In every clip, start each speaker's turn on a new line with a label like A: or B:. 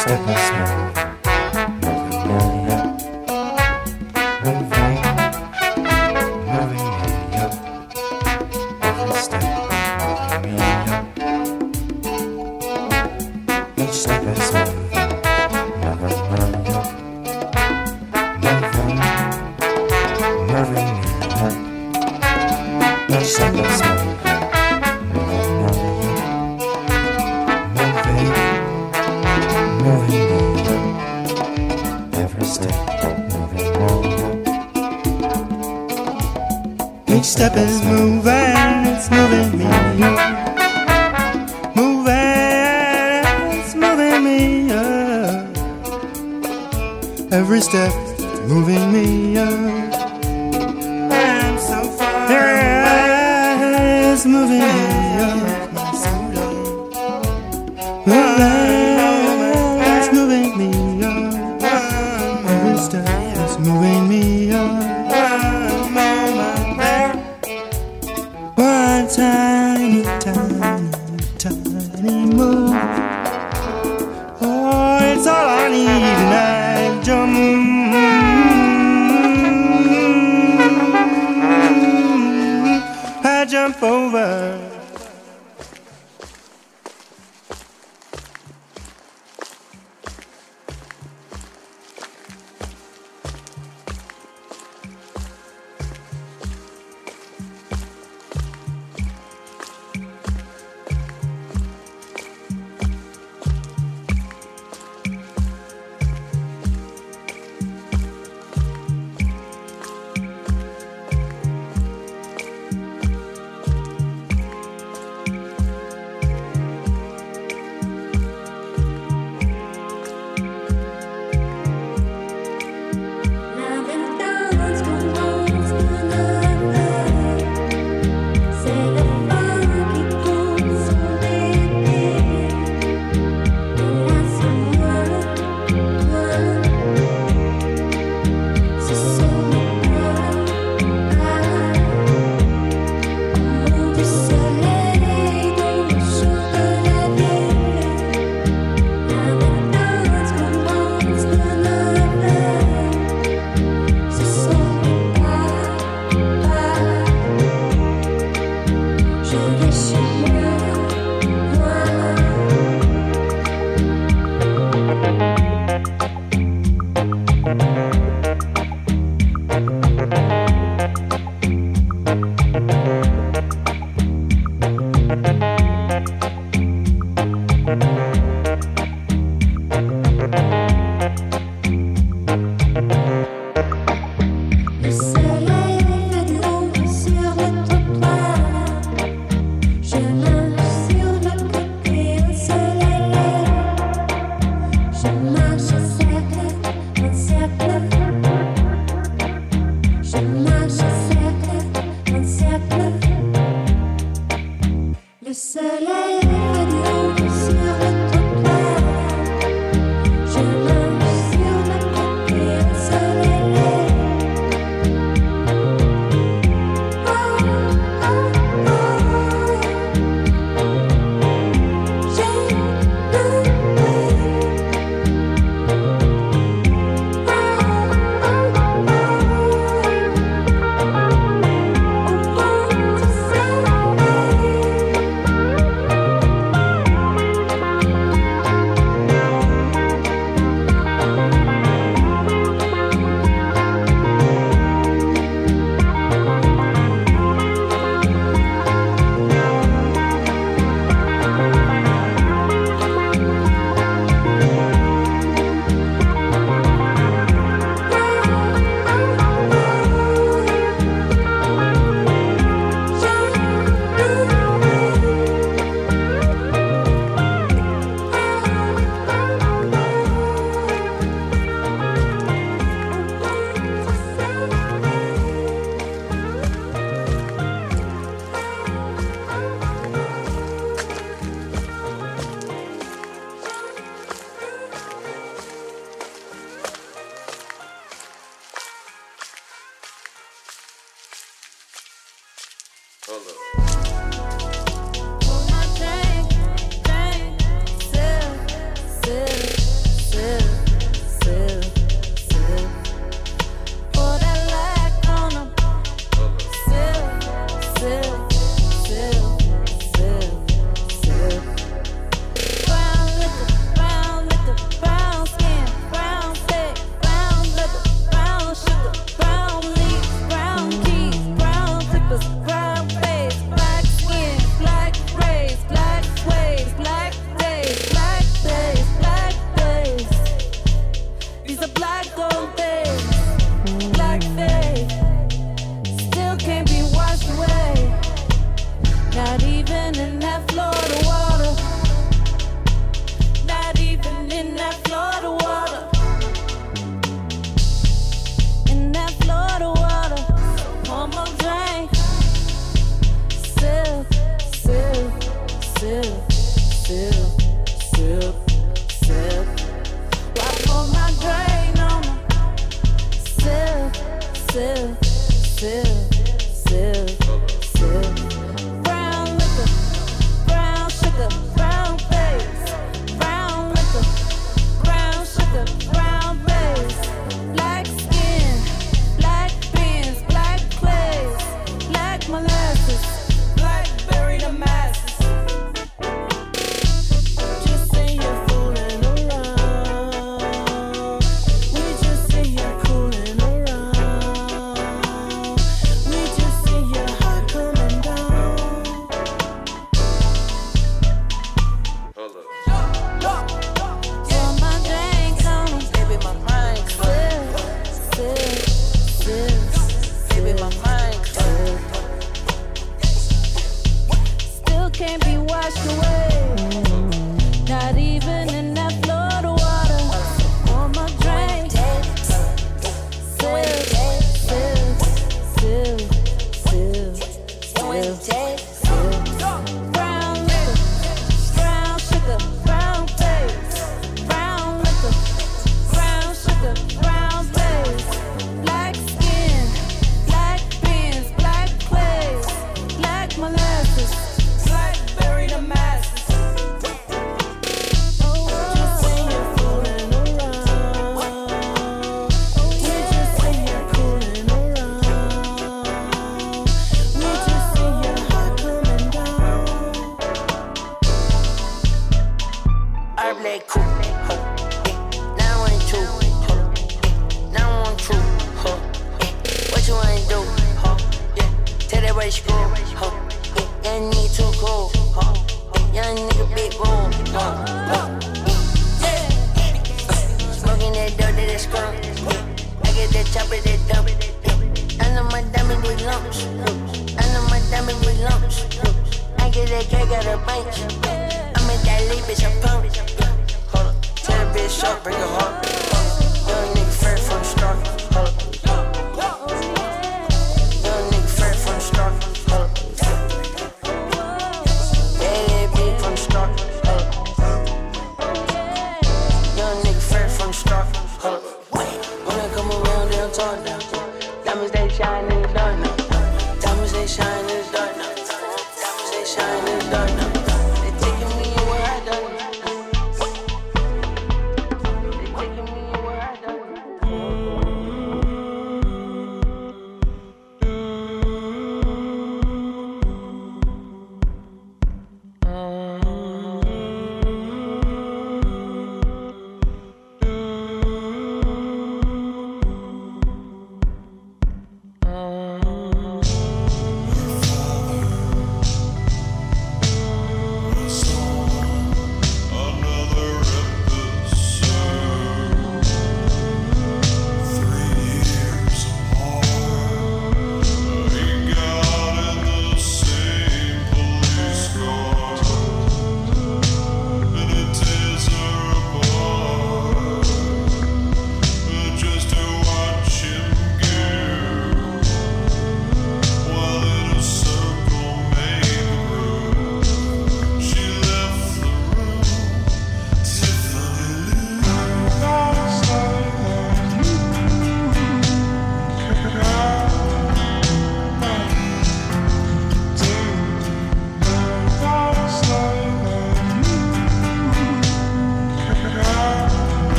A: sleepless night.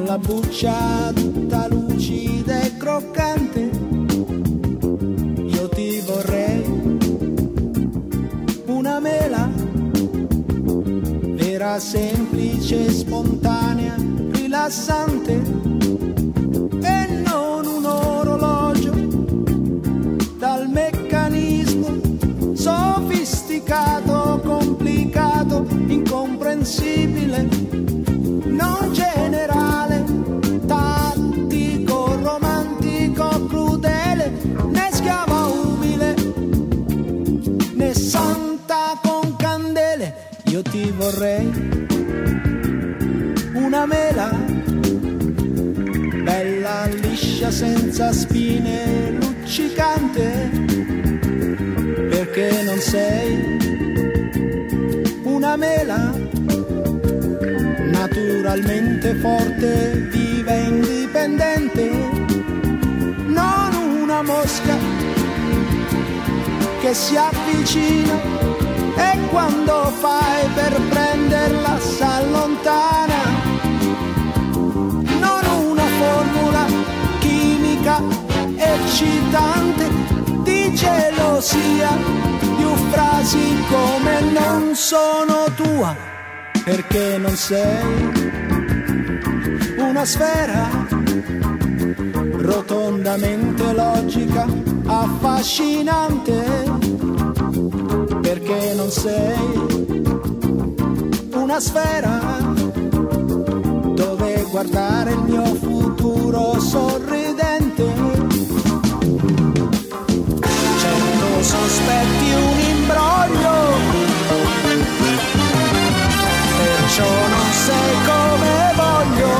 B: La buccia tutta lucida e croccante. Io ti vorrei una mela, vera, semplice, spontanea, rilassante. E non un orologio dal meccanismo sofisticato, complicato, incomprensibile, senza spine, luccicante perché non sei una mela. Naturalmente forte, viva e indipendente, non una mosca che si avvicina e quando fai per prenderla s'allontana, eccitante di gelosia, più frasi come non sono tua, perché non sei una sfera. Rotondamente logica, affascinante, perché non sei una sfera. Dove guardare il mio futuro sorridente sospetti un imbroglio, perciò non sei come voglio.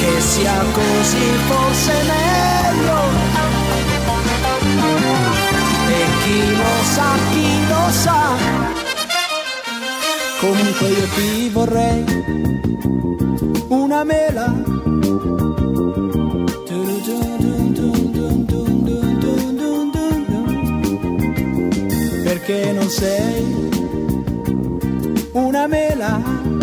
B: Che sia così forse meglio. E chi lo sa, chi lo sa. Comunque io ti vorrei una mela perché non sei una mela.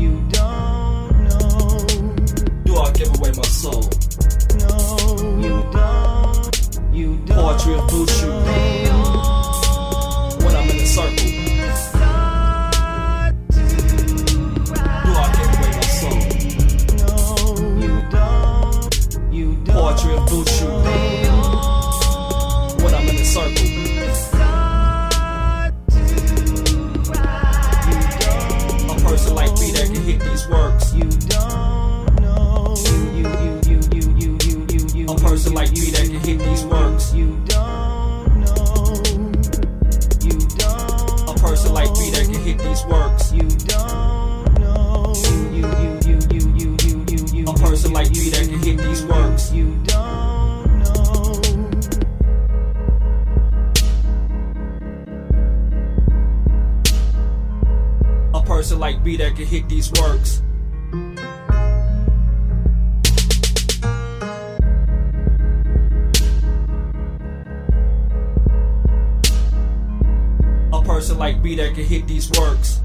C: you don't
D: hit these works. A person like me that can hit these works.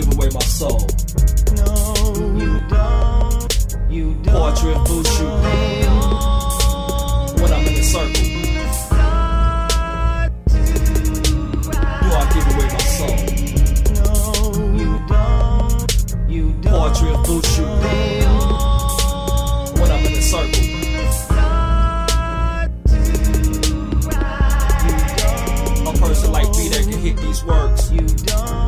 D: give away my soul.
C: No, you don't. You don't.
D: Portrait fool. When I'm in the circle. Do I give away my soul?
C: You don't. You don't.
D: When I'm in the circle. A person like me that can hit these works.
C: You don't.